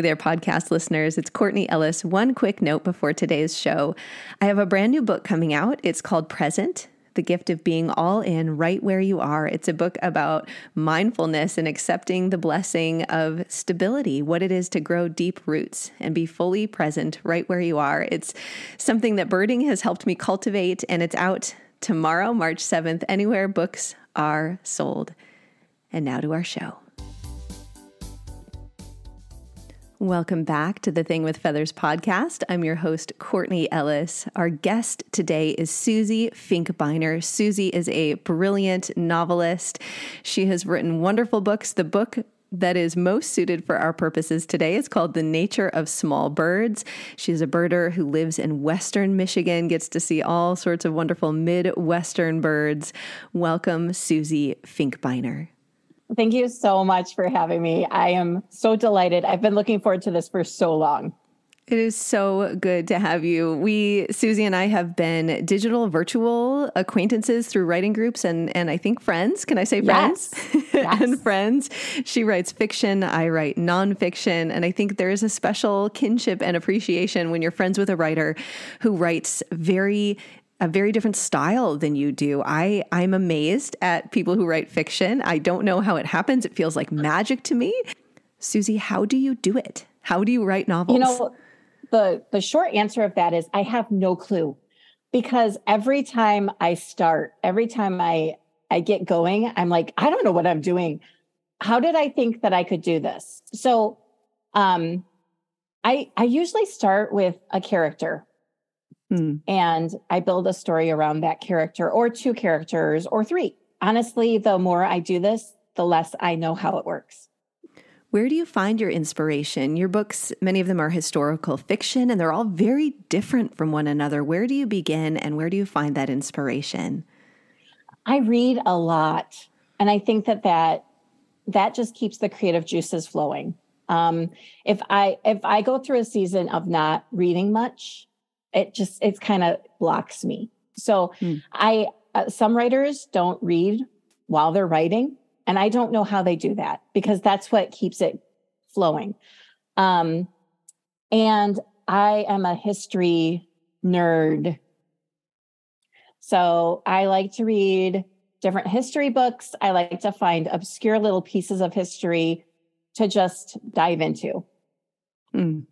Hey there, podcast listeners. It's Courtney Ellis. One quick note before today's show. I have a brand new book coming out. It's called Present The Gift of Being All In Right Where You Are. It's a book about mindfulness and accepting the blessing of stability, what it is to grow deep roots and be fully present right where you are. It's something that birding has helped me cultivate, and it's out tomorrow, March 7th, anywhere books are sold. And now to our show. Welcome back to the Thing with Feathers podcast. I'm your host, Courtney Ellis. Our guest today is Susie Finkbeiner. Susie is a brilliant novelist. She has written wonderful books. The book that is most suited for our purposes today is called The Nature of Small Birds. She's a birder who lives in Western Michigan, gets to see all sorts of wonderful Midwestern birds. Welcome, Susie Finkbeiner. Thank you so much for having me. I am so delighted. I've been looking forward to this for so long. It is so good to have you. We, Susie and I, have been digital virtual acquaintances through writing groups and, and I think friends. Can I say friends? Yes. yes. and friends. She writes fiction, I write nonfiction. And I think there is a special kinship and appreciation when you're friends with a writer who writes very a very different style than you do. I I'm amazed at people who write fiction. I don't know how it happens. It feels like magic to me. Susie, how do you do it? How do you write novels? You know, the the short answer of that is I have no clue. Because every time I start, every time I I get going, I'm like, I don't know what I'm doing. How did I think that I could do this? So um I I usually start with a character Mm. And I build a story around that character or two characters or three. Honestly, the more I do this, the less I know how it works. Where do you find your inspiration? Your books, many of them are historical fiction and they're all very different from one another. Where do you begin and where do you find that inspiration? I read a lot and I think that that that just keeps the creative juices flowing. Um, if I if I go through a season of not reading much, it just it kind of blocks me. So mm. i uh, some writers don't read while they're writing and i don't know how they do that because that's what keeps it flowing. Um and i am a history nerd. So i like to read different history books. I like to find obscure little pieces of history to just dive into. Mm.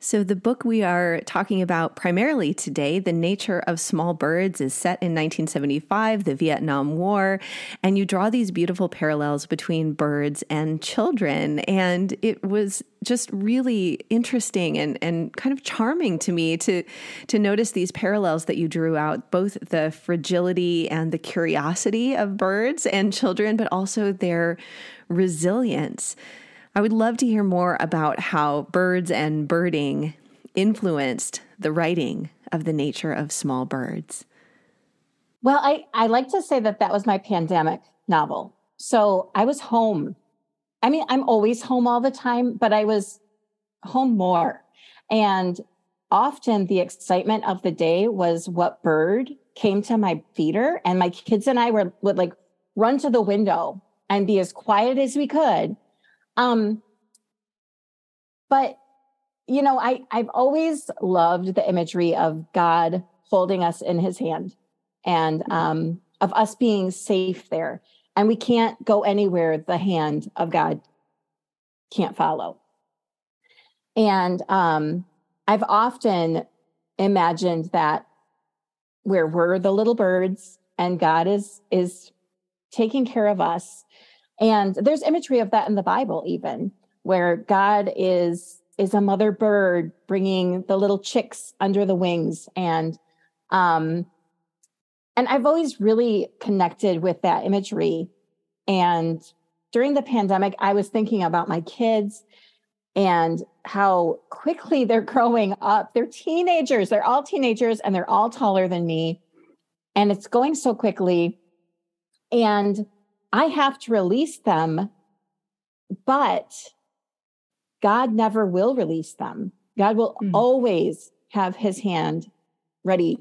So, the book we are talking about primarily today, The Nature of Small Birds, is set in 1975, the Vietnam War, and you draw these beautiful parallels between birds and children. And it was just really interesting and, and kind of charming to me to, to notice these parallels that you drew out, both the fragility and the curiosity of birds and children, but also their resilience. I would love to hear more about how birds and birding influenced the writing of the nature of small birds. Well, I, I like to say that that was my pandemic novel. So I was home. I mean, I'm always home all the time, but I was home more. And often the excitement of the day was what bird came to my feeder. And my kids and I were, would like run to the window and be as quiet as we could um, but you know, I I've always loved the imagery of God holding us in His hand, and mm-hmm. um, of us being safe there, and we can't go anywhere the hand of God can't follow. And um, I've often imagined that where we're the little birds and God is is taking care of us and there's imagery of that in the Bible, even where God is is a mother bird bringing the little chicks under the wings and um and I've always really connected with that imagery. And during the pandemic, I was thinking about my kids and how quickly they're growing up. They're teenagers, they're all teenagers, and they're all taller than me. And it's going so quickly. And I have to release them, but God never will release them. God will mm. always have his hand ready,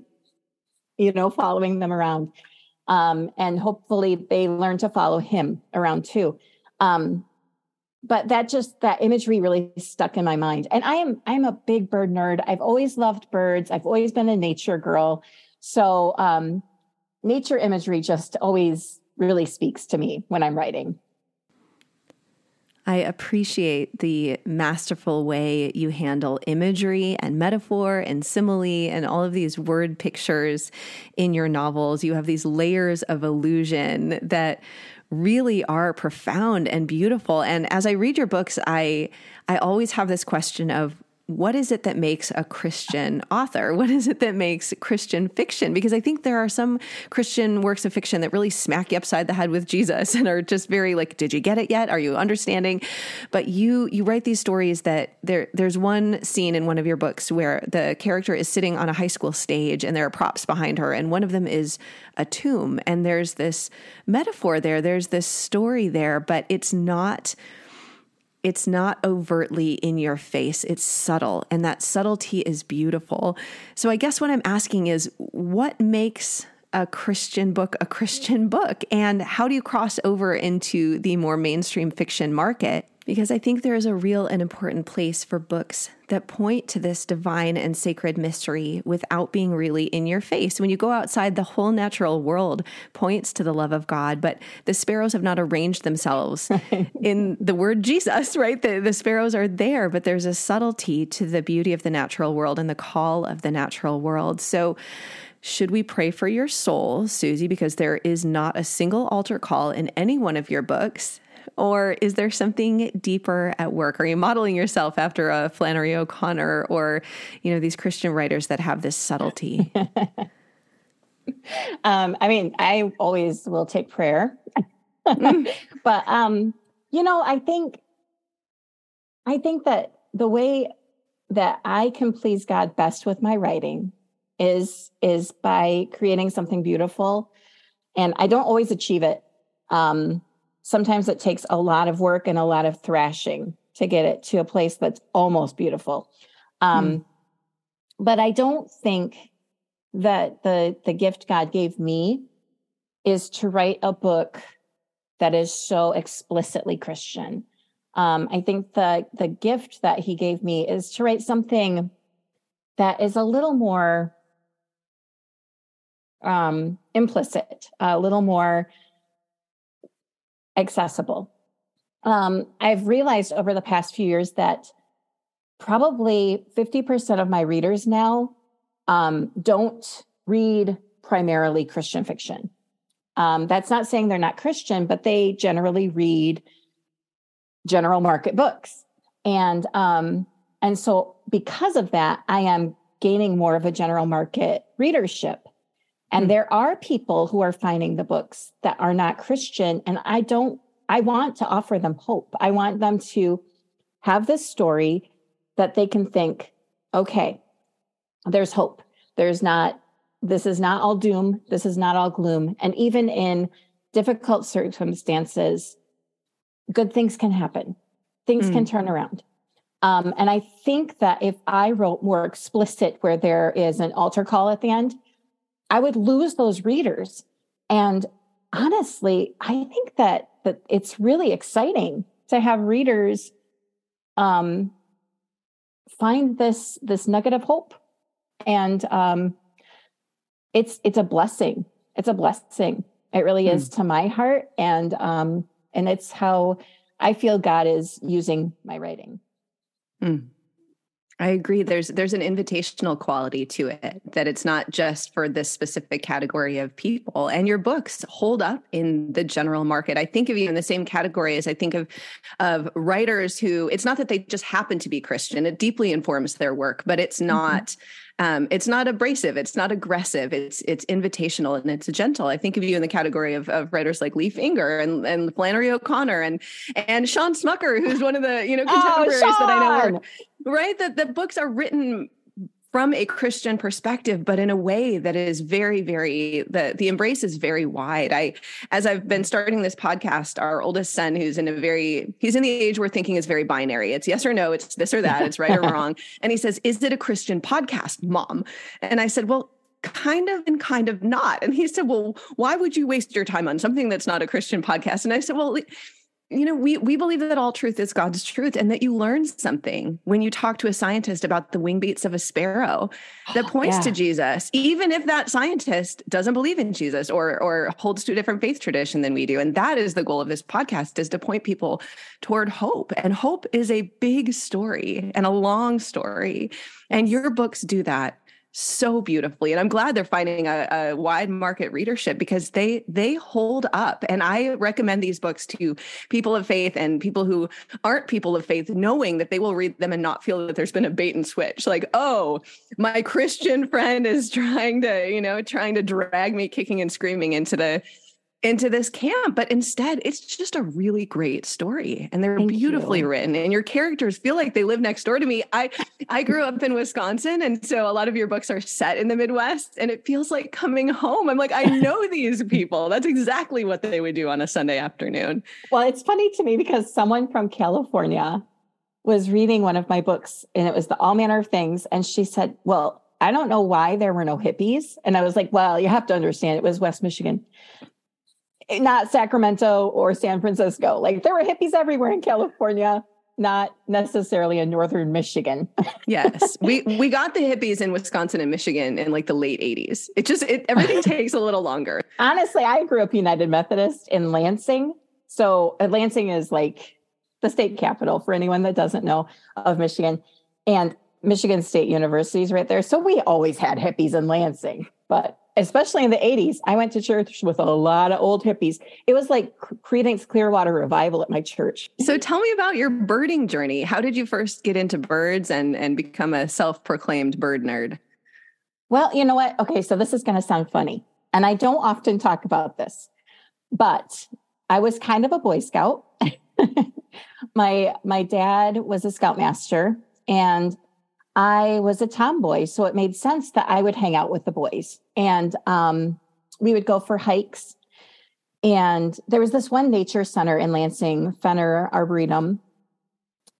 you know, following them around. Um, and hopefully they learn to follow him around too. Um, but that just that imagery really stuck in my mind. And I am I'm a big bird nerd. I've always loved birds. I've always been a nature girl. So um, nature imagery just always really speaks to me when I'm writing. I appreciate the masterful way you handle imagery and metaphor and simile and all of these word pictures in your novels. You have these layers of illusion that really are profound and beautiful. And as I read your books, I I always have this question of what is it that makes a Christian author? What is it that makes Christian fiction? Because I think there are some Christian works of fiction that really smack you upside the head with Jesus and are just very like, did you get it yet? Are you understanding? But you you write these stories that there there's one scene in one of your books where the character is sitting on a high school stage and there are props behind her, and one of them is a tomb. And there's this metaphor there, there's this story there, but it's not it's not overtly in your face, it's subtle, and that subtlety is beautiful. So, I guess what I'm asking is what makes a Christian book a Christian book, and how do you cross over into the more mainstream fiction market? Because I think there is a real and important place for books that point to this divine and sacred mystery without being really in your face. When you go outside, the whole natural world points to the love of God, but the sparrows have not arranged themselves in the word Jesus, right? The, the sparrows are there, but there's a subtlety to the beauty of the natural world and the call of the natural world. So, should we pray for your soul, Susie? Because there is not a single altar call in any one of your books or is there something deeper at work? Are you modeling yourself after a Flannery O'Connor or, you know, these Christian writers that have this subtlety? um, I mean, I always will take prayer. but um, you know, I think I think that the way that I can please God best with my writing is is by creating something beautiful. And I don't always achieve it. Um, sometimes it takes a lot of work and a lot of thrashing to get it to a place that's almost beautiful. Um, mm. But I don't think that the the gift God gave me is to write a book that is so explicitly Christian. Um, I think the the gift that He gave me is to write something that is a little more um, implicit, a little more accessible. Um, I've realized over the past few years that probably 50% of my readers now um, don't read primarily Christian fiction. Um, that's not saying they're not Christian, but they generally read general market books. And um, and so because of that, I am gaining more of a general market readership. And mm. there are people who are finding the books that are not Christian. And I don't, I want to offer them hope. I want them to have this story that they can think, okay, there's hope. There's not, this is not all doom. This is not all gloom. And even in difficult circumstances, good things can happen. Things mm. can turn around. Um, and I think that if I wrote more explicit, where there is an altar call at the end, I would lose those readers. And honestly, I think that that it's really exciting to have readers um, find this this nugget of hope, and um, it's it's a blessing. It's a blessing. It really is hmm. to my heart, and um, and it's how I feel God is using my writing. Mm. I agree. There's there's an invitational quality to it that it's not just for this specific category of people. And your books hold up in the general market. I think of you in the same category as I think of of writers who it's not that they just happen to be Christian. It deeply informs their work, but it's mm-hmm. not mm-hmm. um, it's not abrasive. It's not aggressive. It's it's invitational and it's gentle. I think of you in the category of, of writers like Leif Enger and, and Flannery O'Connor and and Shawn Smucker, who's one of the you know oh, contemporaries oh, that I know. Are, right? That the books are written from a christian perspective but in a way that is very very the the embrace is very wide. I as i've been starting this podcast our oldest son who's in a very he's in the age where thinking is very binary. It's yes or no it's this or that it's right or wrong. And he says is it a christian podcast mom? And i said well kind of and kind of not. And he said well why would you waste your time on something that's not a christian podcast? And i said well you know we we believe that all truth is god's truth and that you learn something when you talk to a scientist about the wing beats of a sparrow that points yeah. to jesus even if that scientist doesn't believe in jesus or or holds to a different faith tradition than we do. And that is the goal of this podcast is to point people toward hope. And hope is a big story and a long story. And your books do that so beautifully and i'm glad they're finding a, a, wide market readership because they they hold up and i recommend these books to people of faith and people who aren't people of faith knowing that they will read them and not feel that there's been a bait and switch. Like oh my christian friend is trying to you know trying to drag me kicking and screaming into the into this camp but instead it's just a really great story and they're Thank beautifully you. written and your characters feel like they live next door to me i i grew up in wisconsin and so a lot of your books are set in the midwest and it feels like coming home i'm like i know these people that's exactly what they would do on a sunday afternoon well it's funny to me because someone from california was reading one of my books and it was the all manner of things and she said well I don't know why there were no hippies. And I was like, well, you have to understand it was West Michigan not Sacramento or San Francisco. Like there were hippies everywhere in California, not necessarily in northern Michigan. yes. We we got the hippies in Wisconsin and Michigan in like the late 80s. It just it everything takes a little longer. Honestly, I grew up United Methodist in Lansing. So uh, Lansing is like the state capital for anyone that doesn't know of Michigan. And Michigan State University is right there. So we always had hippies in Lansing, but especially in the 80s, I went to church with a lot of old hippies. It was like Creedence Clearwater Revival at my church. So tell me about your birding journey. How did you first get into birds and, and become a self proclaimed bird nerd? Well, you know what? Okay, so this is going to sound funny. And I don't often talk about this, but I was kind of a Boy Scout. my my dad was a scoutmaster and I was a tomboy, so it made sense that I would hang out with the boys. And um, we would go for hikes. And there was this one nature center in Lansing, Fenner Arboretum.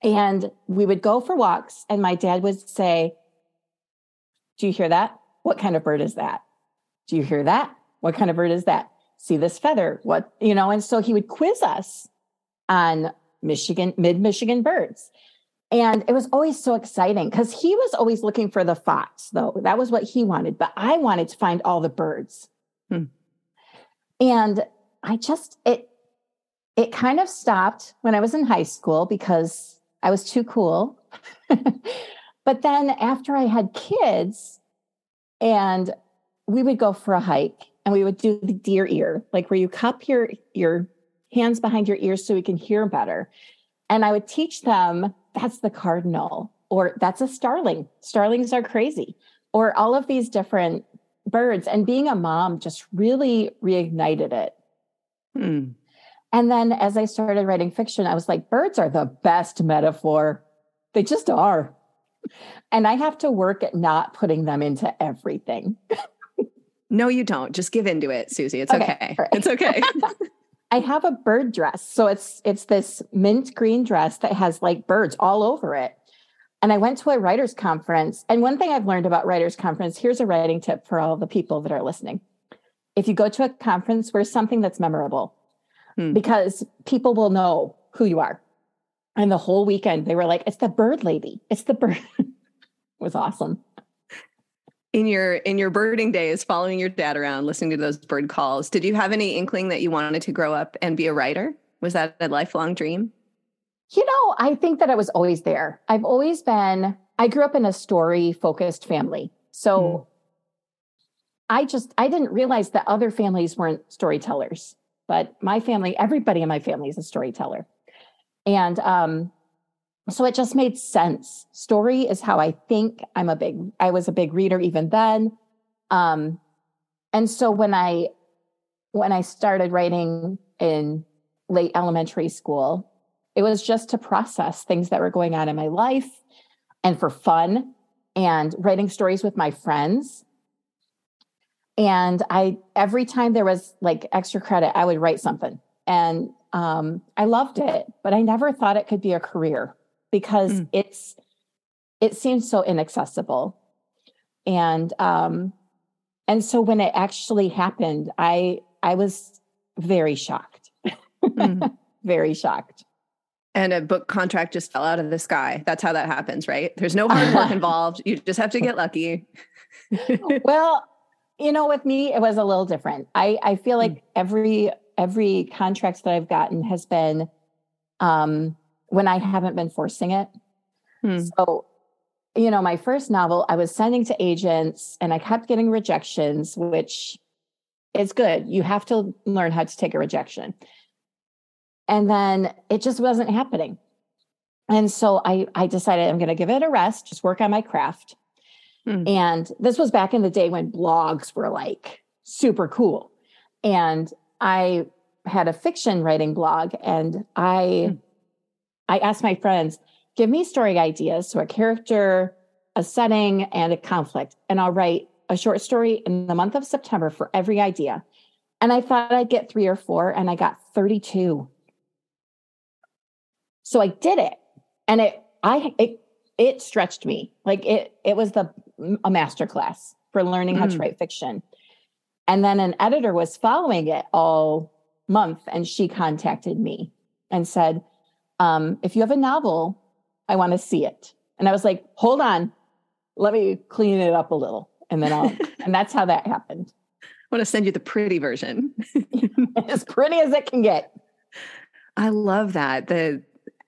And we would go for walks, and my dad would say, Do you hear that? What kind of bird is that? Do you hear that? What kind of bird is that? See this feather? What, you know? And so he would quiz us on Michigan, mid Michigan birds. And it was always so exciting because he was always looking for the fox, though. That was what he wanted. But I wanted to find all the birds. Hmm. And I just, it, it kind of stopped when I was in high school because I was too cool. but then after I had kids and we would go for a hike and we would do the deer ear, like where you cup your, your hands behind your ears so we can hear better. And I would teach them that's the cardinal, or that's a starling. Starlings are crazy, or all of these different birds. And being a mom just really reignited it. Hmm. And then as I started writing fiction, I was like, birds are the best metaphor. They just are. And I have to work at not putting them into everything. no, you don't. Just give into it, Susie. It's okay. okay. Right. It's okay. I have a bird dress. So it's it's this mint green dress that has like birds all over it. And I went to a writers conference. And one thing I've learned about writers conference, here's a writing tip for all the people that are listening. If you go to a conference, wear something that's memorable hmm. because people will know who you are. And the whole weekend they were like, it's the bird lady. It's the bird. it was awesome in your in your birding days following your dad around listening to those bird calls did you have any inkling that you wanted to grow up and be a writer was that a lifelong dream you know i think that i was always there i've always been I grew up in a story focused family. So mm. I just I didn't realize that other families weren't storytellers, but my family, everybody in my family is a storyteller. And um so it just made sense. Story is how I think. I'm a big I was a big reader even then. Um and so when I when I started writing in late elementary school, it was just to process things that were going on in my life and for fun and writing stories with my friends. And I, every time there was like extra credit, I would write something. And um, I loved it, but I never thought it could be a career because mm. it's, it seems so inaccessible. And, um, and so when it actually happened, I, I was very shocked, mm. very shocked and a book contract just fell out of the sky. That's how that happens, right? There's no hard work involved. You just have to get lucky. well, you know, with me, it was a little different. I, I feel like mm. every every contract that I've gotten has been um, when I haven't been forcing it. Hmm. So, you know, my first novel, I was sending to agents and I kept getting rejections, which is good. You have to learn how to take a rejection. And then it just wasn't happening. And so I, I decided I'm going to give it a rest, just work on my craft. Hmm. And this was back in the day when blogs were like super cool. And I had a fiction writing blog and I hmm. I asked my friends, give me story ideas. So a character, a setting, and a conflict. And I'll write a short story in the month of September for every idea. And I thought I'd get three or four, and I got 32. So I did it and it, I, it, it stretched me like it, it was the, a master class for learning mm. how to mm. write fiction. And then an editor was following it all month and she contacted me and said, um, if you have a novel, I want to see it. And I was like, hold on, let me clean it up a little. And then I'll, and that's how that happened. I want to send you the pretty version. as pretty as it can get. I love that. The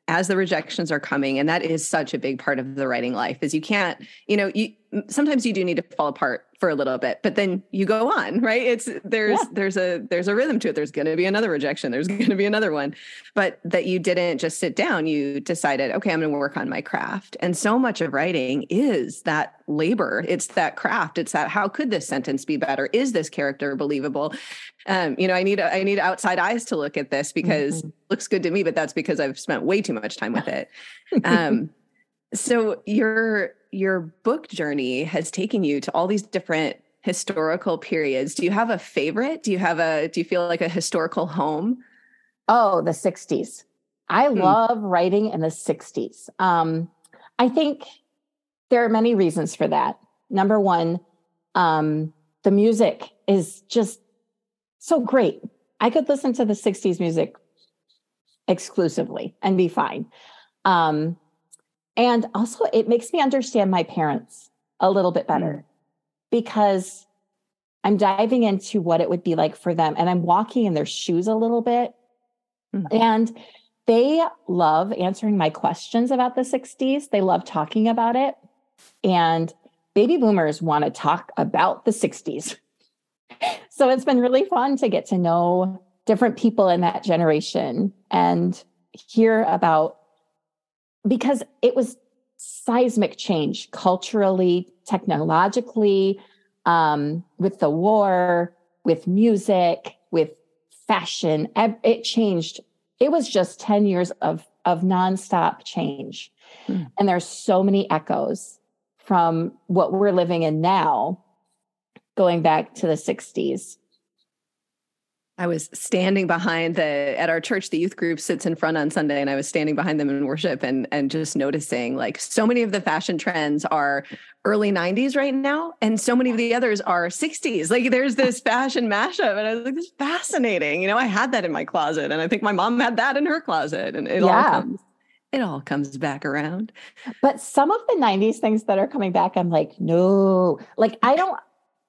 as the rejections are coming and that is such a big part of the writing life is you can't you know you sometimes you do need to fall apart for a little bit but then you go on right? It's there's yeah. there's a there's a rhythm to it. There's going to be another rejection. There's going to be another one. But that you didn't just sit down you decided okay i'm going to work on my craft. And so much of writing is that labor. It's that craft. It's that how could this sentence be better? Is this character believable? Um, you know i need i need outside eyes to look at this because mm-hmm. looks good to me but that's because i've spent way too much time with it. Um, so your your book journey has taken you to all these different historical periods. Do you have a favorite? Do you have a do you feel like a historical home? Oh, the 60s. I hmm. love writing in the 60s. Um, I think there are many reasons for that. Number one, um, the music is just so great. I could listen to the 60s music exclusively and be fine. Um, and also, it makes me understand my parents a little bit better mm. because I'm diving into what it would be like for them and I'm walking in their shoes a little bit. Mm. And they love answering my questions about the 60s. They love talking about it. And baby boomers want to talk about the 60s. so it's been really fun to get to know different people in that generation and hear about because it was seismic change culturally, technologically, um, with the war, with music, with fashion. It changed. It was just 10 years of, of nonstop change. Hmm. And there's so many echoes from what we're living in now, going back to the 60s. I was standing behind the at our church, the youth group sits in front on Sunday, and I was standing behind them in worship and and just noticing like so many of the fashion trends are early 90s right now, and so many of the others are 60s. Like there's this fashion mashup, and I was like, this is fascinating. You know, I had that in my closet, and I think my mom had that in her closet, and it yeah. all comes it all comes back around. But some of the 90s things that are coming back, I'm like, no, like I don't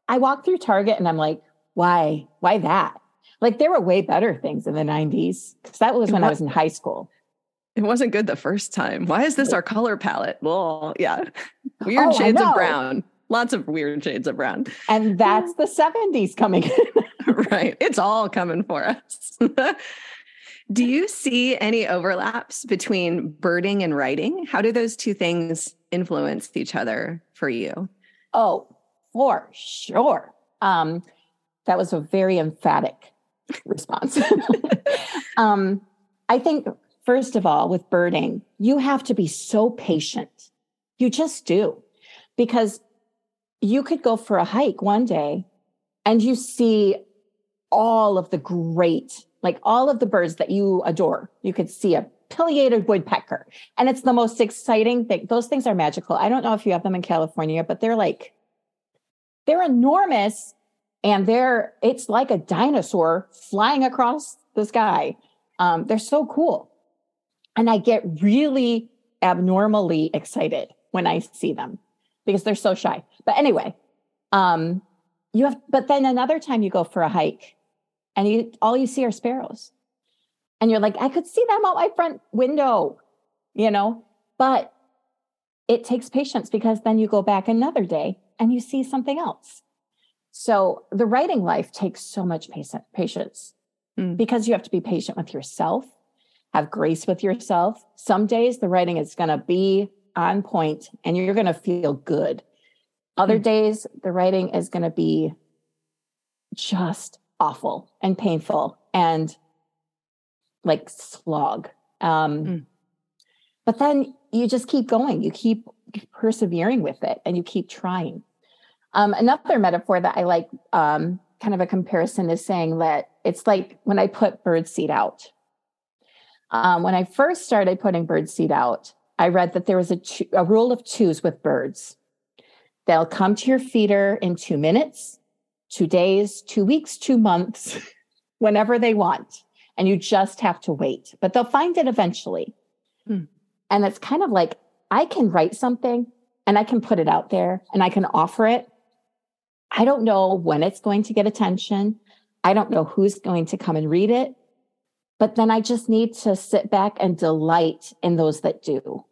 I walk through Target and I'm like, why? Why that? Like there were way better things in the 90s because that was when I was in high school. It wasn't good the first time. Why is this our color palette? Well, yeah. Weird Oh, shades of brown. Lots of weird shades of brown. And that's the 70s coming. In. right. It's all coming for us. do you see any overlaps between birding and writing? How do those two things influence each other for you? oh, for sure. Um, that was a very emphatic response. um, I think, first of all, with birding, you have to be so patient. You just do. Because you could go for a hike one day and you see all of the great, like all of the birds that you adore. You could see a pileated woodpecker, and it's the most exciting thing. Those things are magical. I don't know if you have them in California, but they're like, they're enormous and they're, it's like a dinosaur flying across the sky. Um, they're so cool. And I get really abnormally excited when I see them because they're so shy. But anyway, um, you have, but then another time you go for a hike and you, all you see are sparrows. And you're like, I could see them out my front window, you know, but it takes patience because then you go back another day and you see something else. So the writing life takes so much patience, Mm. because you have to be patient with yourself, have grace with yourself. Some days the writing is going to be on point and you're going to feel good. Other Mm. days the writing is going to be just awful and painful and like slog. Um, Mm. But then you just keep going. You keep persevering with it and you keep trying. Um, another metaphor that I like, um, kind of a comparison, is saying that it's like when I put birdseed out. Um, when I first started putting birdseed out, I read that there was a, two, a rule of twos with birds. They'll come to your feeder in two minutes, two days, two weeks, two months, whenever they want. And you just have to wait, but they'll find it eventually. Hmm. And it's kind of like I can write something and I can put it out there and I can offer it. I don't know when it's going to get attention. I don't know who's going to come and read it. But then I just need to sit back and delight in those that do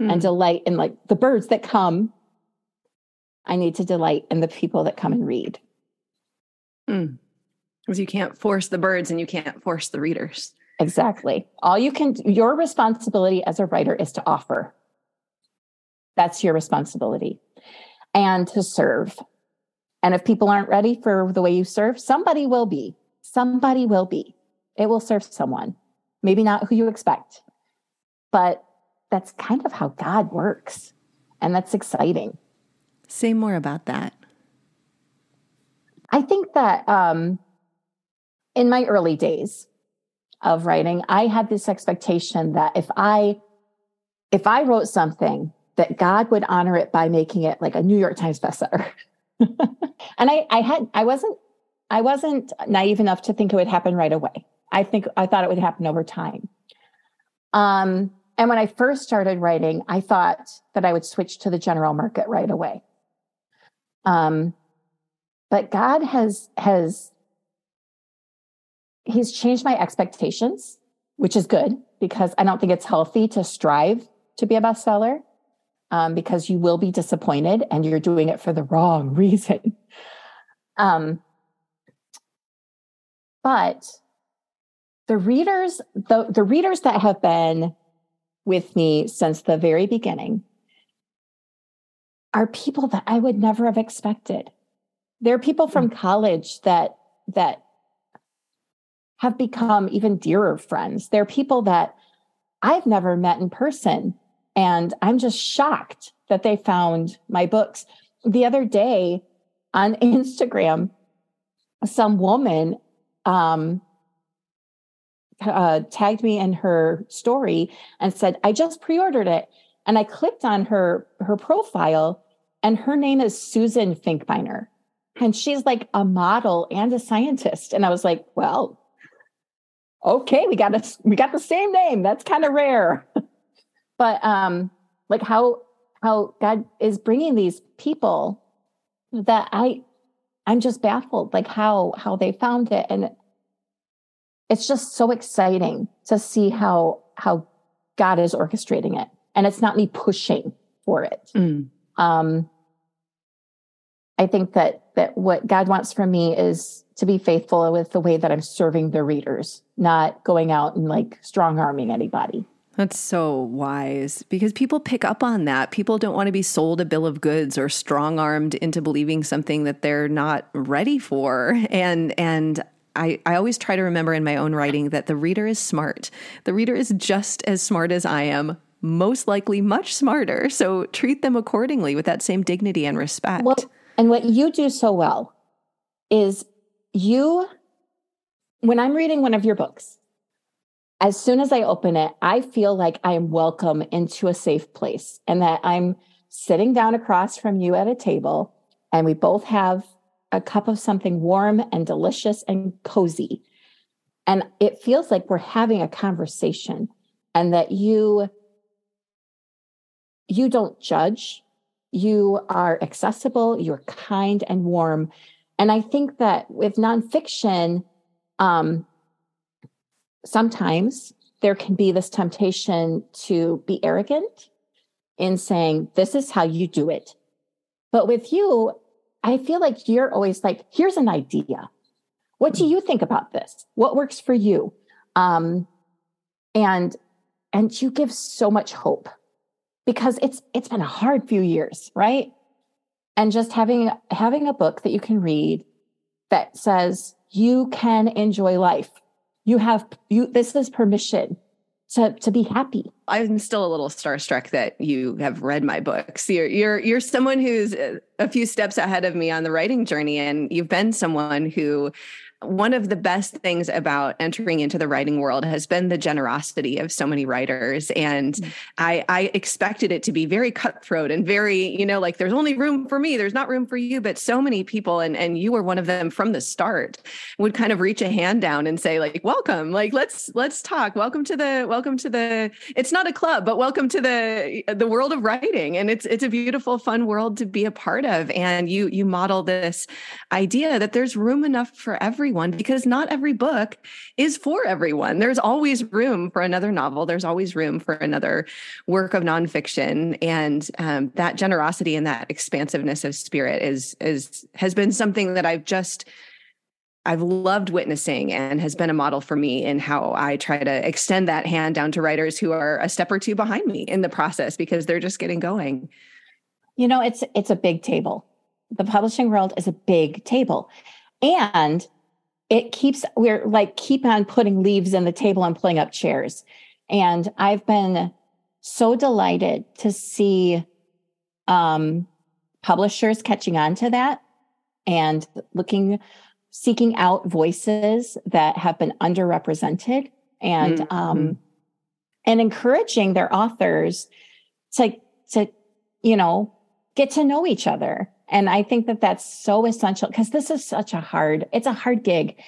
Mm. and delight in like the birds that come. I need to delight in the people that come and read. Because you can't force the birds and you can't force the readers. Exactly. All you can, your responsibility as a writer is to offer. That's your responsibility and to serve. And if people aren't ready for the way you serve, somebody will be. Somebody will be. It will serve someone. Maybe not who you expect, but that's kind of how God works. And that's exciting. Say more about that. I think that um, in my early days of writing, I had this expectation that if I if I wrote something, that God would honor it by making it like a New York Times bestseller. and I, I had I wasn't I wasn't naive enough to think it would happen right away. I think I thought it would happen over time. Um, and when I first started writing, I thought that I would switch to the general market right away. Um, but God has has He's changed my expectations, which is good because I don't think it's healthy to strive to be a bestseller um, because you will be disappointed and you're doing it for the wrong reason. Um, but the readers, the, the readers that have been with me since the very beginning are people that I would never have expected. There are people from college that that have become even dearer friends. There are people that I've never met in person and I'm just shocked that they found my books. The other day on Instagram, some woman um, uh, tagged me in her story and said, "I just pre-ordered it." And I clicked on her her profile, and her name is Susan Finkbeiner, and she's like a model and a scientist. And I was like, "Well, okay, we got a we got the same name. That's kind of rare." but um, like how how God is bringing these people that I I'm just baffled, like how how they found it, and it's just so exciting to see how how God is orchestrating it. And it's not me pushing for it. Mm. Um, I think that that what God wants from me is to be faithful with the way that I'm serving the readers, not going out and like strong arming anybody. That's so wise because people pick up on that. People don't want to be sold a bill of goods or strong armed into believing something that they're not ready for. And and I, I always try to remember in my own writing that the reader is smart. The reader is just as smart as I am, most likely much smarter. So treat them accordingly with that same dignity and respect. And what you do so well is you, when I'm reading one of your books, as soon as I open it, I feel like I am welcome into a safe place and that I'm sitting down across from you at a table and we both have a cup of something warm and delicious and cozy. And it feels like we're having a conversation and that you you don't judge you are accessible you're kind and warm and i think that with nonfiction um, sometimes there can be this temptation to be arrogant in saying this is how you do it but with you I feel like you're always like, here's an idea. What do you think about this? What works for you? Um, and and you give so much hope because it's it's been a hard few years, right? And just having having a book that you can read that says you can enjoy life. You have you this is permission to to be happy. I'm still a little starstruck that you have read my books. You're you're you're someone who's a few steps ahead of me on the writing journey and you've been someone who one of the best things about entering into the writing world has been the generosity of so many writers. And mm-hmm. I, I expected it to be very cutthroat and very you know like there's only room for me there's not room for you. But so many people and and you were one of them from the start would kind of reach a hand down and say like welcome like let's let's talk. Welcome to the welcome to the it's not a club but welcome to the the world of writing. And it's it's a beautiful fun world to be a part of. And you you model this idea that there's room enough for everyone everyone because not every book is for everyone. There's always room for another novel. There's always room for another work of nonfiction, and um, that generosity and that expansiveness of spirit is is has been something that I've just I've loved witnessing and has been a model for me in how I try to extend that hand down to writers who are a step or two behind me in the process because they're just getting going. You know, it's it's a big table. The publishing world is a big table. And it keeps we're like keep on putting leaves in the table and pulling up chairs and i've been so delighted to see um, publishers catching on to that and looking seeking out voices that have been underrepresented and mm-hmm. um, and encouraging their authors to to you know get to know each other and I think that that's so essential because this is such a hard, it's a hard gig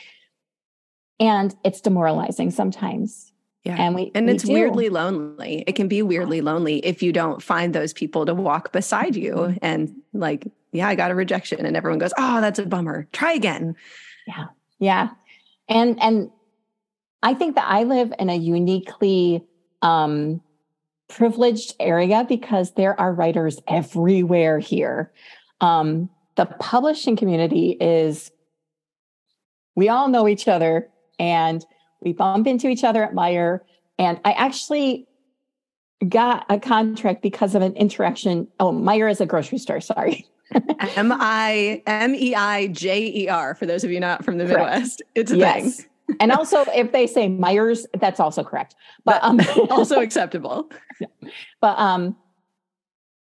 and it's demoralizing sometimes. Yeah. And we and we it's do. weirdly lonely. It can be weirdly lonely if you don't find those people to walk beside you mm-hmm. and like, yeah, I got a rejection and everyone goes, "Oh, that's a bummer. Try again." Yeah. Yeah. And and I think that I live in a uniquely um privileged area because there are writers everywhere here. Um, the publishing community is, we all know each other and we bump into each other at Meijer. And I actually got a contract because of an interaction. Oh, Meijer is a grocery store. Sorry. M I M E I J E R for those of you not from the correct. Midwest. It's a yes. thing. and also if they say Myers, that's also correct. But um also acceptable. But um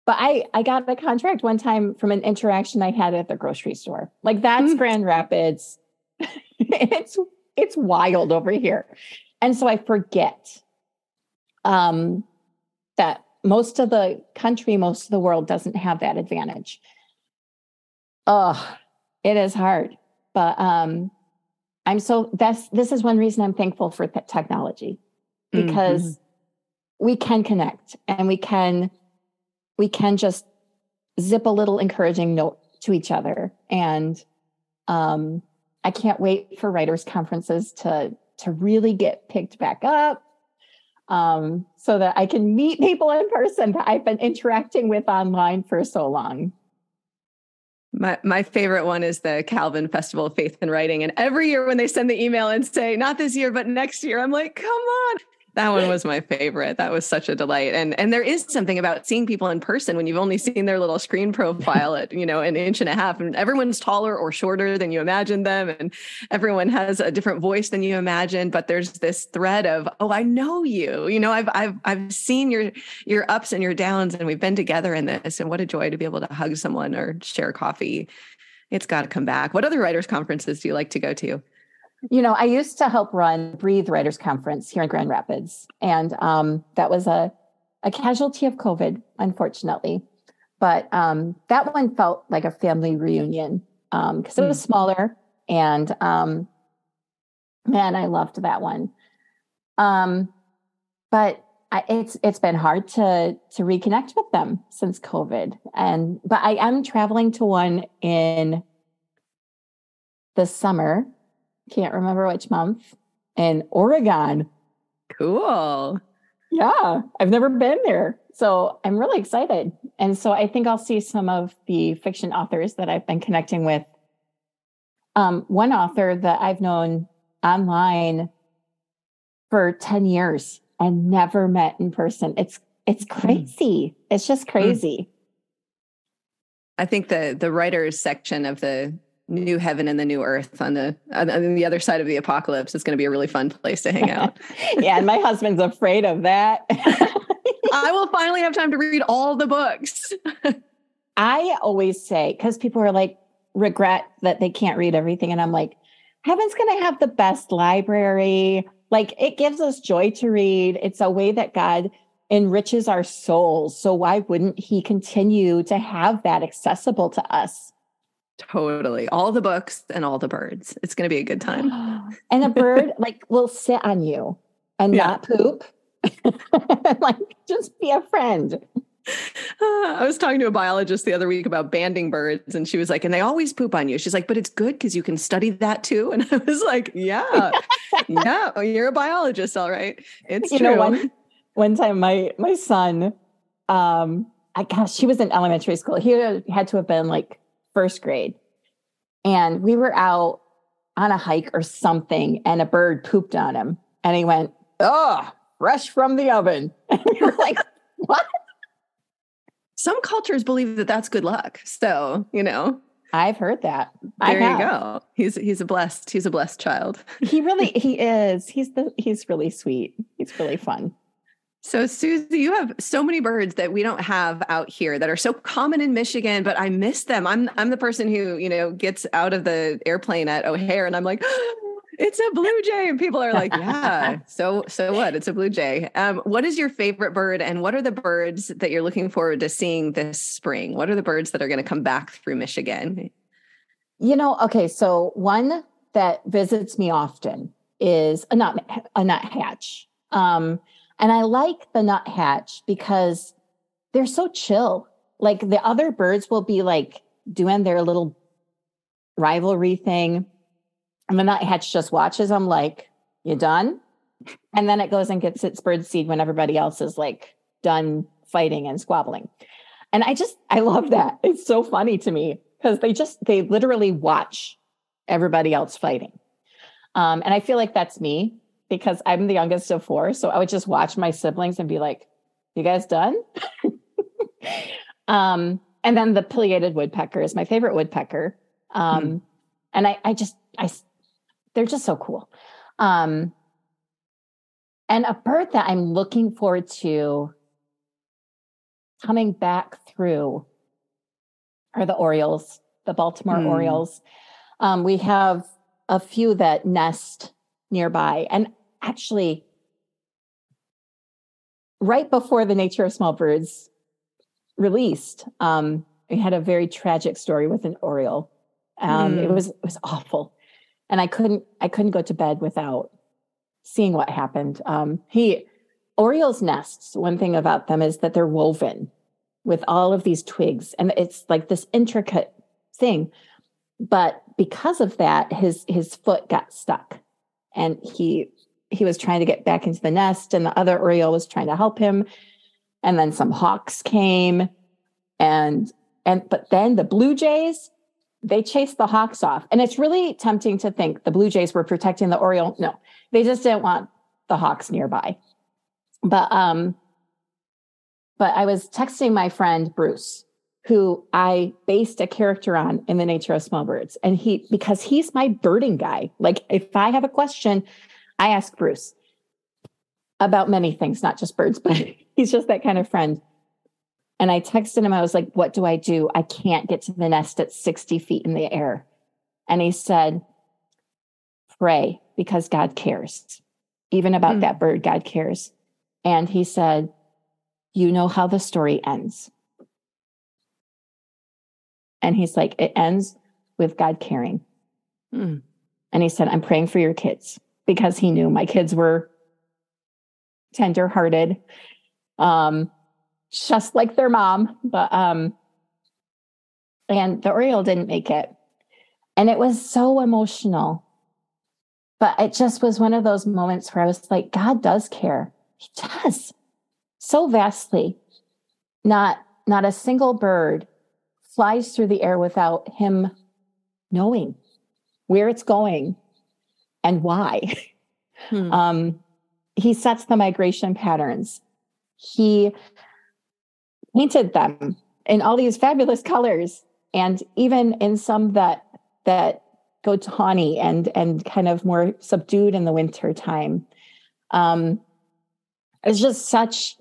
but I I got a contract one time from an interaction I had at the grocery store. Like that's mm. Grand Rapids. it's it's wild over here. And so I forget um that most of the country, most of the world doesn't have that advantage. Oh, it is hard. But um I'm so that's this is one reason I'm thankful for technology because mm-hmm. we can connect and we can we can just zip a little encouraging note to each other. And um, I can't wait for writers' conferences to to really get picked back up. um, so that I can meet people in person that I've been interacting with online for so long. My my favorite one is the Calvin Festival of Faith and Writing. And every year when they send the email and say, not this year, but next year, I'm like, come on. That one was my favorite. That was such a delight. And and there is something about seeing people in person when you've only seen their little screen profile at, you know, an inch and a half. And everyone's taller or shorter than you imagine them. And everyone has a different voice than you imagine. But there's this thread of, oh, I know you. You know, I've I've I've seen your your ups and your downs, and we've been together in this. And what a joy to be able to hug someone or share coffee. It's got to come back. What other writers' conferences do you like to go to? You know, I used to help run Breathe Writers Conference here in Grand Rapids, and um, that was a a casualty of COVID, unfortunately. But um, that one felt like a family reunion because um, it was hmm. smaller, and um, man, I loved that one. Um, but I, it's it's been hard to to reconnect with them since COVID, and but I am traveling to one in the summer can't remember which month, in Oregon. Cool. Yeah, I've never been there. So I'm really excited. And so I think I'll see some of the fiction authors that I've been connecting with. Um, one author that I've known online for 10 years and never met in person. It's it's hmm. crazy. Mm. It's just hmm. crazy. I think the the writers section of the new heaven and the new earth on the on the other side of the apocalypse is going to be a really fun place to hang out. yeah, and my husband's afraid of that. I will finally have time to read all the books. I always say because people are like regret that they can't read everything and I'm like heaven's going to have the best library. Like it gives us joy to read. It's a way that God enriches our souls. So why wouldn't he continue to have that accessible to us? Totally. All the books and all the birds. It's going to be a good time. and a bird like will sit on you and yeah. not poop. like just be a friend. I was talking to a biologist the other week about banding birds, and she was like, and they always poop on you. She's like, but it's good because you can study that too. And I was like, yeah, yeah, you're a biologist, all right. It's you true. Know, one, one time, my my son, um, I gosh, he was in elementary school. He had to have been like first grade. And we were out on a hike or something, and a bird pooped on him. And he went, Oh, fresh from the oven. And we were like, What? Some cultures believe that that's good luck. So, you know, I've heard that. There you go. He's he's a blessed he's a blessed child. he really he is. He's the he's really sweet. He's really fun. So, Susie, you have so many birds that we don't have out here that are so common in Michigan, but I miss them. I'm I'm the person who, you know, gets out of the airplane at O'Hare and I'm like, oh, it's a blue jay. And people are like, yeah. so so what? It's a blue jay. Um, what is your favorite bird and what are the birds that you're looking forward to seeing this spring? What are the birds that are going to come back through Michigan? You know, okay, so one that visits me often is a nut a nuthatch. Um, and I like the nuthatch because they're so chill. Like the other birds will be like doing their little rivalry thing. And the nuthatch just watches them like, you done? And then it goes and gets its bird seed when everybody else is like done fighting and squabbling. And I just, I love that. It's so funny to me because they just, they literally watch everybody else fighting. Um, and I feel like that's me because I'm the youngest of four. So I would just watch my siblings and be like, you guys done? um, and then the pileated woodpecker is my favorite woodpecker. Um, mm. And I, I just, I, they're just so cool. Um, and a bird that I'm looking forward to coming back through are the Orioles, the Baltimore mm. Orioles. Um, we have a few that nest nearby. And actually, right before the Nature of Small Birds released, um, we had a very tragic story with an oriole. Um, mm. It was it was awful, and I couldn't I couldn't go to bed without seeing what happened. Um, he Orioles nests. One thing about them is that they're woven with all of these twigs, and it's like this intricate thing. But because of that, his his foot got stuck, and he he was trying to get back into the nest and the other oriole was trying to help him. And then some hawks came and and but then the blue jays they chased the hawks off. And it's really tempting to think the blue jays were protecting the oriole. No they just didn't want the hawks nearby. But um but i was texting my friend bruce who i based a character on in the nature of small birds and he because he's my birding guy like if i have a question i ask bruce about many things not just birds but he's just that kind of friend and I texted him, I was like, what do I do? I can't get to the nest at 60 feet in the air. And he said, pray because God cares. Even about mm. that bird, God cares. And he said, you know how the story ends. And he's like, it ends with God caring. Mm. And he said, I'm praying for your kids because he knew my kids were tenderhearted. Um, just like their mom. But um, and the Oriole didn't make it. And it was so emotional. But it just was one of those moments where I was like, God does care. He does so vastly. Not not a single bird flies through the air without him knowing where it's going and why. Hmm. Um, he sets the migration patterns. He painted them in all these fabulous colors and even in some that that go tawny and and kind of more subdued in the winter time um it's just such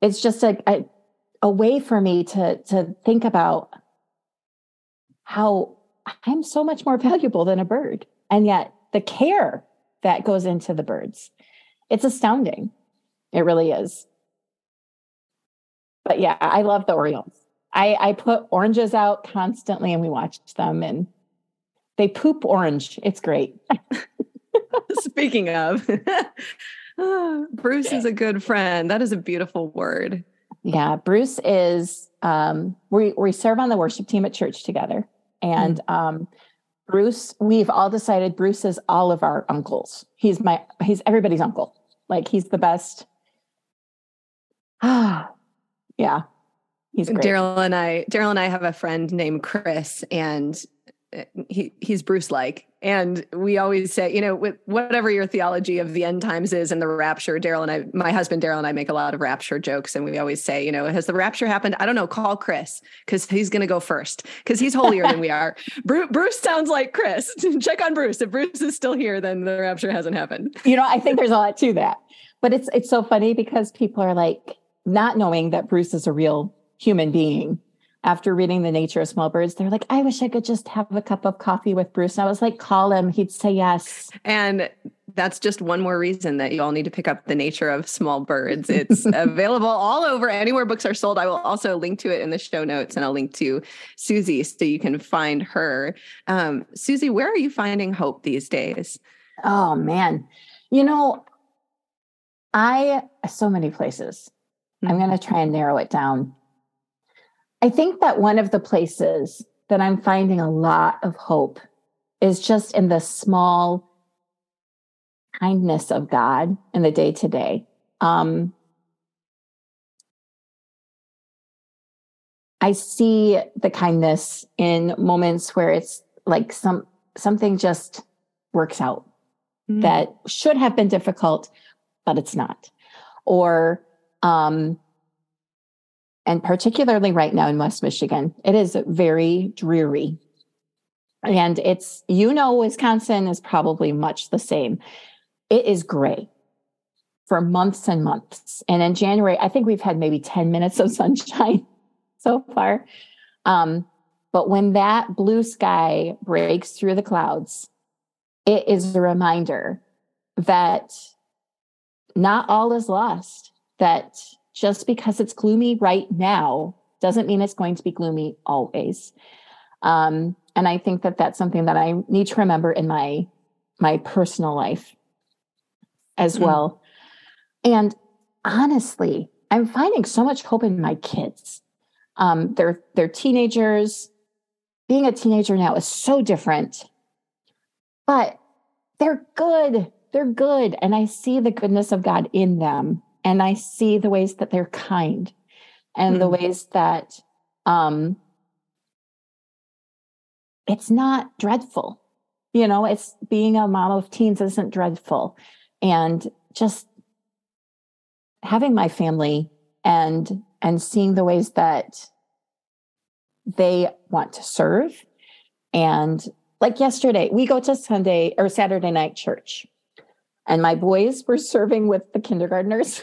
it's just a, a, a way for me to to think about how i'm so much more valuable than a bird and yet the care that goes into the birds it's astounding it really is but yeah, I love the Orioles. I, I put oranges out constantly and we watch them and they poop orange. It's great. Speaking of, Bruce is a good friend. That is a beautiful word. Yeah, Bruce is. Um, we we serve on the worship team at church together, and mm. um, Bruce. We've all decided Bruce is all of our uncles. He's my. He's everybody's uncle. Like he's the best. Ah, yeah. He's Daryl and I Daryl and I have a friend named Chris and Uh, he he's Bruce like. And we always say you know with whatever your theology of the end times is and the rapture Daryl and I my husband Daryl and I make a lot of rapture jokes and we always say you know has the rapture happened? I don't know. Call Chris cuz he's going to go first cuz he's holier than we are. Bruce, Bruce sounds like Chris. Check on Bruce. If Bruce is still here then the rapture hasn't happened. You know I think there's a lot to that. But it's it's so funny because people are like not knowing that Bruce is a real human being. After reading The Nature of Small Birds, they're like, I wish I could just have a cup of coffee with Bruce. And I was like, call him. He'd say yes. And that's just one more reason that you all need to pick up The Nature of Small Birds. It's available all over anywhere books are sold. I will also link to it in the show notes and I'll link to Susie so you can find her. Um, Susie, where are you finding hope these days? Oh, man. You know, I, so many places. Mm-hmm. I'm going to try and narrow it down. I think that one of the places that I'm finding a lot of hope is just in the small kindness of God in the day to day. I see the kindness in moments where it's like some something just works out mm-hmm. that should have been difficult, but it's not. Or um, and particularly right now in West Michigan, it is very dreary. And it's, you know, Wisconsin is probably much the same. It is gray for months and months. And in January, I think we've had maybe 10 minutes of sunshine so far. Um, but when that blue sky breaks through the clouds, it is a reminder that not all is lost that just because it's gloomy right now doesn't mean it's going to be gloomy always. Um, and I think that that's something that I need to remember in my my personal life as mm. well. And honestly, I'm finding so much hope in my kids. Um, they're they're teenagers. Being a teenager now is so different, but they're good. they're good and I see the goodness of God in them and I see the ways that they're kind and mm. the ways that um it's not dreadful. You know, it's being a mom of teens isn't dreadful. And just having my family and and seeing the ways that they want to serve and like yesterday we go to sunday or saturday night church and my boys were serving with the kindergartners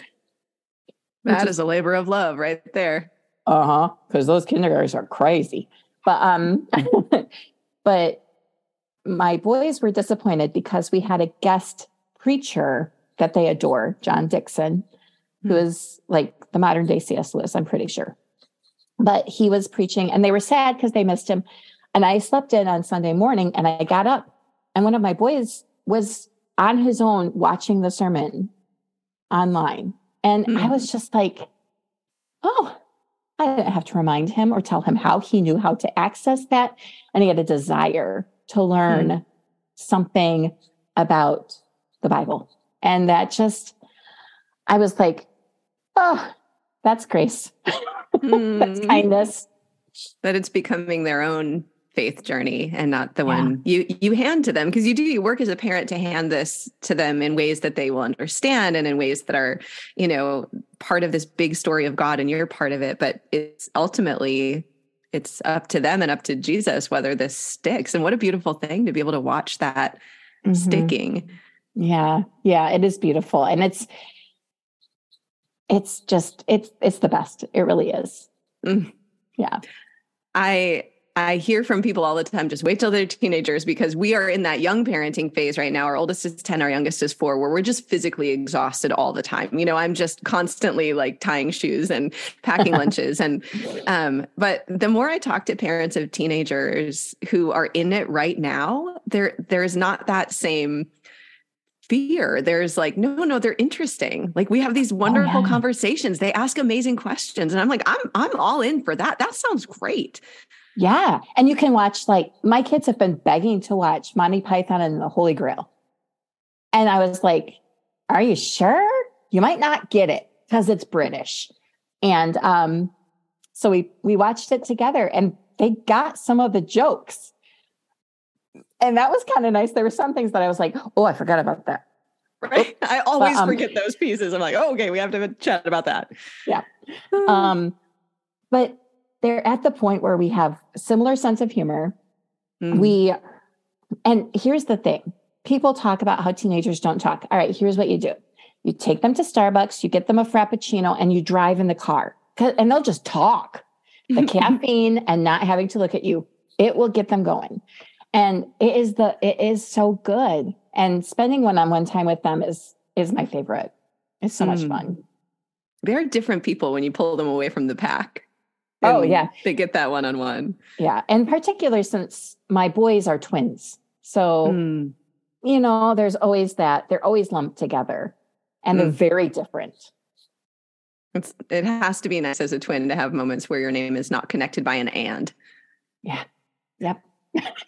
that is a labor of love right there uh-huh because those kindergartners are crazy but um but my boys were disappointed because we had a guest preacher that they adore john Dickson, who hmm. is like the modern day cs lewis i'm pretty sure but he was preaching and they were sad because they missed him. And I slept in on Sunday morning and I got up and one of my boys was on his own watching the sermon online. And mm. I was just like, oh, I didn't have to remind him or tell him how he knew how to access that. And he had a desire to learn mm. something about the Bible. And that just, I was like, oh, that's grace. Mm. That's kindness. That it's becoming their own faith journey and not the yeah. one you you hand to them because you do you work as a parent to hand this to them in ways that they will understand and in ways that are you know part of this big story of God and you're part of it but it's ultimately it's up to them and up to Jesus whether this sticks and what a beautiful thing to be able to watch that mm-hmm. sticking yeah yeah it is beautiful and it's it's just it's it's the best. It really is. Mm. Yeah. I I hear from people all the time, just wait till they're teenagers because we are in that young parenting phase right now. Our oldest is 10, our youngest is four, where we're just physically exhausted all the time. You know, I'm just constantly like tying shoes and packing lunches. And, um, but the more I talk to parents of teenagers who are in it right now, there, there's not that same fear. There's like, no, no, they're interesting. Like we have these wonderful oh, yeah. conversations. They ask amazing questions. And I'm like, I'm I'm all in for that. That sounds great. Yeah. And you can watch like my kids have been begging to watch Monty Python and the Holy Grail. And I was like, are you sure? You might not get it because it's British. And um, so we we watched it together and they got some of the jokes and that was kind of nice. There were some things that I was like, oh, I forgot about that. Right. I always but, um, forget those pieces. I'm like, oh, okay, we have to chat about that. Yeah. um, but they're at the point where we have similar sense of humor. Mm. We, and here's the thing people talk about how teenagers don't talk. All right, here's what you do you take them to Starbucks, you get them a Frappuccino, and you drive in the car, and they'll just talk. The caffeine and not having to look at you, it will get them going and it is the it is so good and spending one-on-one time with them is is my favorite it's so mm. much fun they're different people when you pull them away from the pack oh yeah. they get that one-on-one. Yeah and particularly since my boys are twins. So mm. you know there's always that they're always lumped together and mm. they're very different. It's, it has to be nice as a twin to have moments where your name is not connected by an and. Yeah. Yep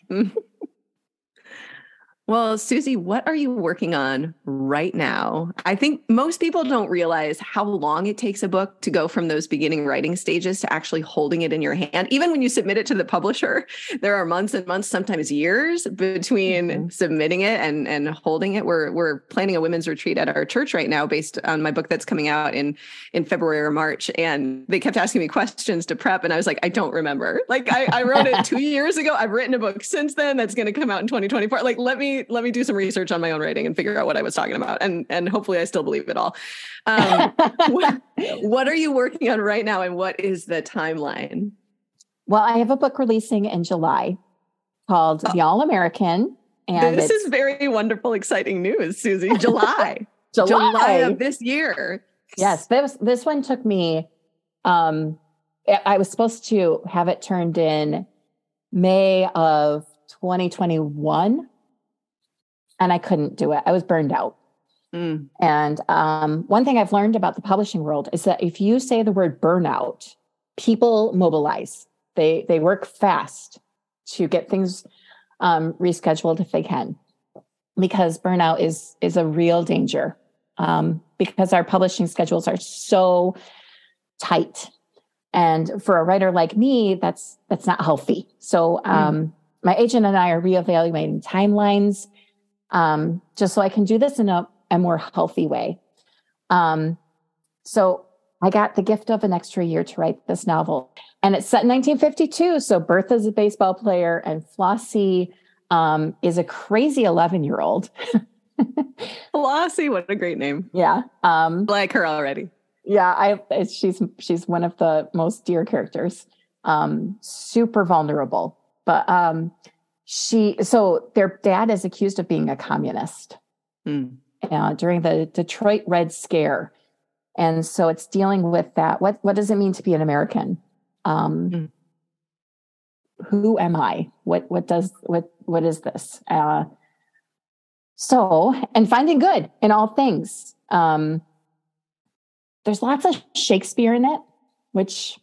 Well, Susie, what are you working on right now? I think most people don't realize how long it takes a book to go from those beginning writing stages to actually holding it in your hand. Even when you submit it to the publisher, there are months and months, sometimes years between mm-hmm. submitting it and, and holding it. We're, we're planning a women's retreat at our church right now based on my book that's coming out in, in February or March. And they kept asking me questions to prep. And I was like, I don't remember. Like I, I wrote it two years ago. I've written a book since then that's going to come out in 2024. Like, let me let me do some research on my own writing and figure out what I was talking about. And and hopefully I still believe it all. Um, what, what are you working on right now and what is the timeline? Well, I have a book releasing in July called oh. The All American. And this is very wonderful, exciting news, Susie. July. July. July of this year. Yes, this this one took me um I was supposed to have it turned in May of 2021 and I couldn't do it. I was burned out. Mm. And um, one thing I've learned about the publishing world is that if you say the word burnout, people mobilize. They they work fast to get things um, rescheduled if they can. because burnout is is a real danger um, because our publishing schedules are so tight and for a writer like me that's that's not healthy so hmm. um, mm. my agent and i are reevaluating timelines um, just so i can do this in a, a more healthy way um, so i got the gift of an extra year to write this novel and it's set in 1952 so bertha's a baseball player and flossie um, is a crazy 11 year old Flossie, what a great name. Yeah. Um, like her already. Yeah, I she's she's one of the most dear characters. Um, super vulnerable. But um she so their dad is accused of being a communist mm. uh, during the Detroit Red Scare. And so it's dealing with that. What what does it mean to be an American? Um, mm. Who am I? What what does what what is this? Uh, so, and finding good in all things. Um, there's lots of Shakespeare in it, which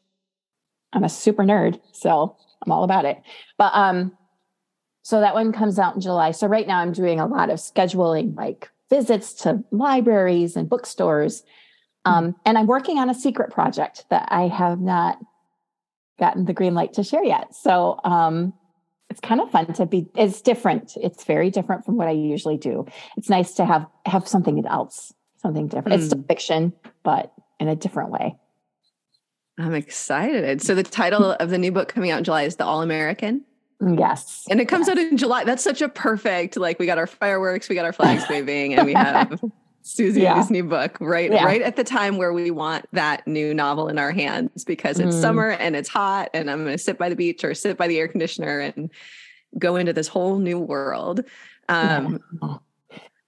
I'm a super nerd, so I'm all about it. But um, so that one comes out in July. So right now I'm doing a lot of scheduling, like visits to libraries and bookstores. Um, and I'm working on a secret project that I have not gotten the green light to share yet. So um, it's kind of fun to be it's different it's very different from what i usually do it's nice to have have something else something different mm. it's still hmm. fiction but in a different way i'm excited so the title of the new book coming out in july is the all american yes and it comes yes. out in july that's such a perfect like we got our fireworks we got our flags waving and we have Susie yeah. new book, right? Yeah. Right at the time where we want that new novel in our hands because it's mm. summer and it's hot, and I'm going to sit by the beach or sit by the air conditioner and go into this whole new world. Um, yeah.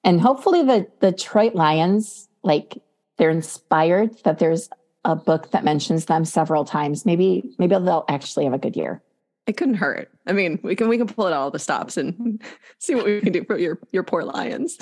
And hopefully, the the Detroit Lions, like they're inspired that there's a book that mentions them several times. Maybe maybe they'll actually have a good year. It couldn't hurt. I mean, we can we can pull out all the stops and see what we can do for your your poor lions.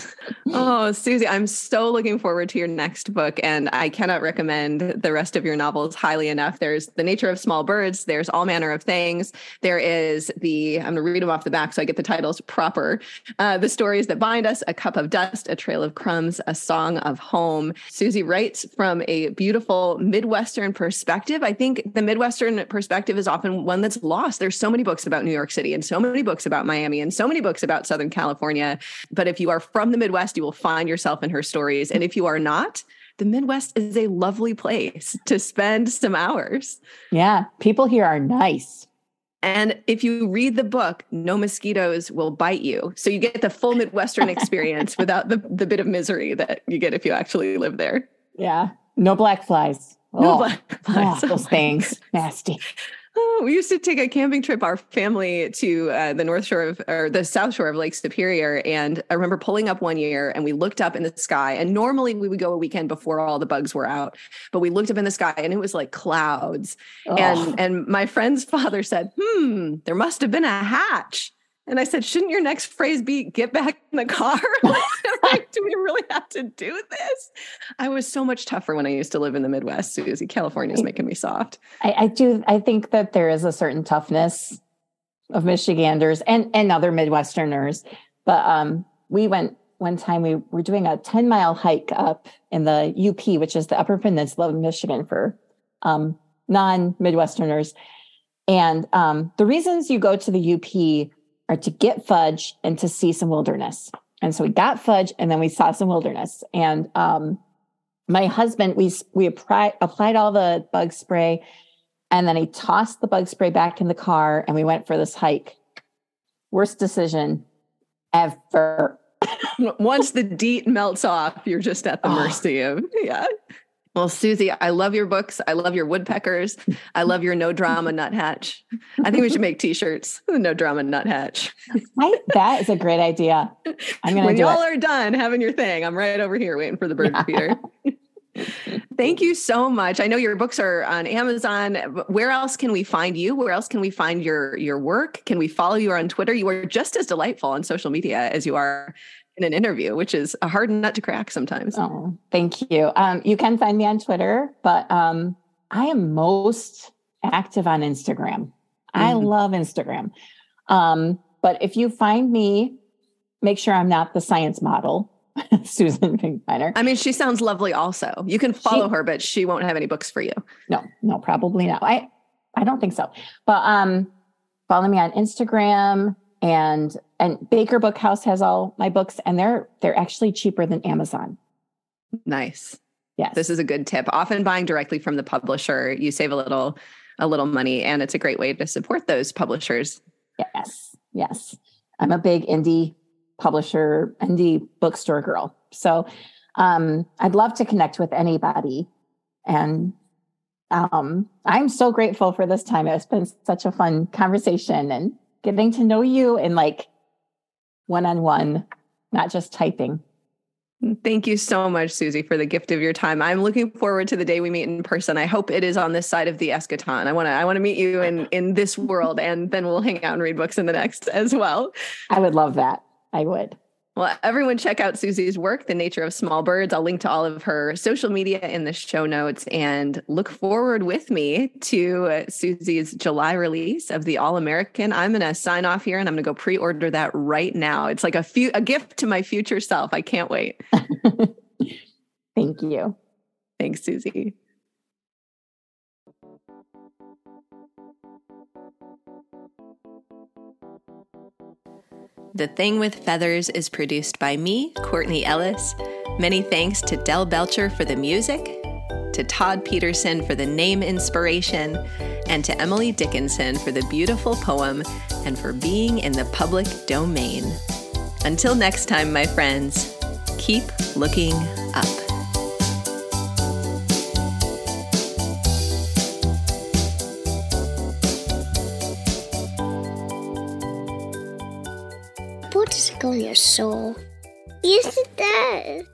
Oh, Susie, I'm so looking forward to your next book, and I cannot recommend the rest of your novels highly enough. There's the nature of small birds. There's all manner of things. There is the I'm going to read them off the back so I get the titles proper. Uh, the stories that bind us: a cup of dust, a trail of crumbs, a song of home. Susie writes from a beautiful Midwestern perspective. I think the Midwestern perspective is often one that's lost. There's so many books about New York City and so many books about Miami and so many books about Southern California. But if you are from the Midwest, you will find yourself in her stories. And if you are not, the Midwest is a lovely place to spend some hours. Yeah, people here are nice. And if you read the book, no mosquitoes will bite you. So you get the full Midwestern experience without the, the bit of misery that you get if you actually live there. Yeah. No black flies. No oh, black flies. Oh, those things. Nasty. Oh, we used to take a camping trip, our family, to uh, the north shore of or the south shore of Lake Superior. And I remember pulling up one year and we looked up in the sky. And normally we would go a weekend before all the bugs were out, but we looked up in the sky and it was like clouds. Oh. And and my friend's father said, "Hmm, there must have been a hatch." And I said, shouldn't your next phrase be get back in the car? like, do we really have to do this? I was so much tougher when I used to live in the Midwest, Susie. California is making me soft. I, I, do. I think that there is a certain toughness of Michiganders and, and other Midwesterners. But um, we went one time, we were doing a 10 mile hike up in the UP, which is the Upper Peninsula of Michigan for um, non Midwesterners. And um, the reasons you go to the UP are to get fudge and to see some wilderness. And so we got fudge and then we saw some wilderness. And um, my husband, we we applied, applied all the bug spray, and then he tossed the bug spray back in the car, and we went for this hike. Worst decision ever. Once the DEET melts off, you're just at the mercy of yeah. Well, Susie, I love your books. I love your woodpeckers. I love your no drama nuthatch. I think we should make t-shirts. No drama nuthatch. I, that is a great idea. I'm gonna when y'all it. are done having your thing, I'm right over here waiting for the bird feeder. Thank you so much. I know your books are on Amazon. Where else can we find you? Where else can we find your your work? Can we follow you on Twitter? You are just as delightful on social media as you are in an interview, which is a hard nut to crack sometimes. Oh, thank you. Um, you can find me on Twitter, but um, I am most active on Instagram. Mm-hmm. I love Instagram. Um, but if you find me, make sure I'm not the science model, Susan Finkbeiner. I mean, she sounds lovely also. You can follow she, her, but she won't have any books for you. No, no, probably not. I I don't think so. But um follow me on Instagram and and Baker Bookhouse has all my books and they're they're actually cheaper than Amazon. Nice. Yes. This is a good tip. Often buying directly from the publisher, you save a little a little money and it's a great way to support those publishers. Yes. Yes. I'm a big indie publisher, indie bookstore girl. So um, I'd love to connect with anybody. And um, I'm so grateful for this time. It's been such a fun conversation and getting to know you in like one on one, not just typing. Thank you so much, Susie, for the gift of your time. I'm looking forward to the day we meet in person. I hope it is on this side of the eschaton. I want to I want to meet you in in this world and then we'll hang out and read books in the next as well. I would love that. I would. Well, everyone check out Susie's work, The Nature of Small Birds. I'll link to all of her social media in the show notes and look forward with me to Susie's July release of The All American. I'm going to sign off here and I'm going to go pre-order that right now. It's like a few a gift to my future self. I can't wait. Thank you. Thanks, Susie. The Thing with Feathers is produced by me, Courtney Ellis. Many thanks to Del Belcher for the music, to Todd Peterson for the name inspiration, and to Emily Dickinson for the beautiful poem and for being in the public domain. Until next time, my friends, keep looking up. Your soul? Yes, it does.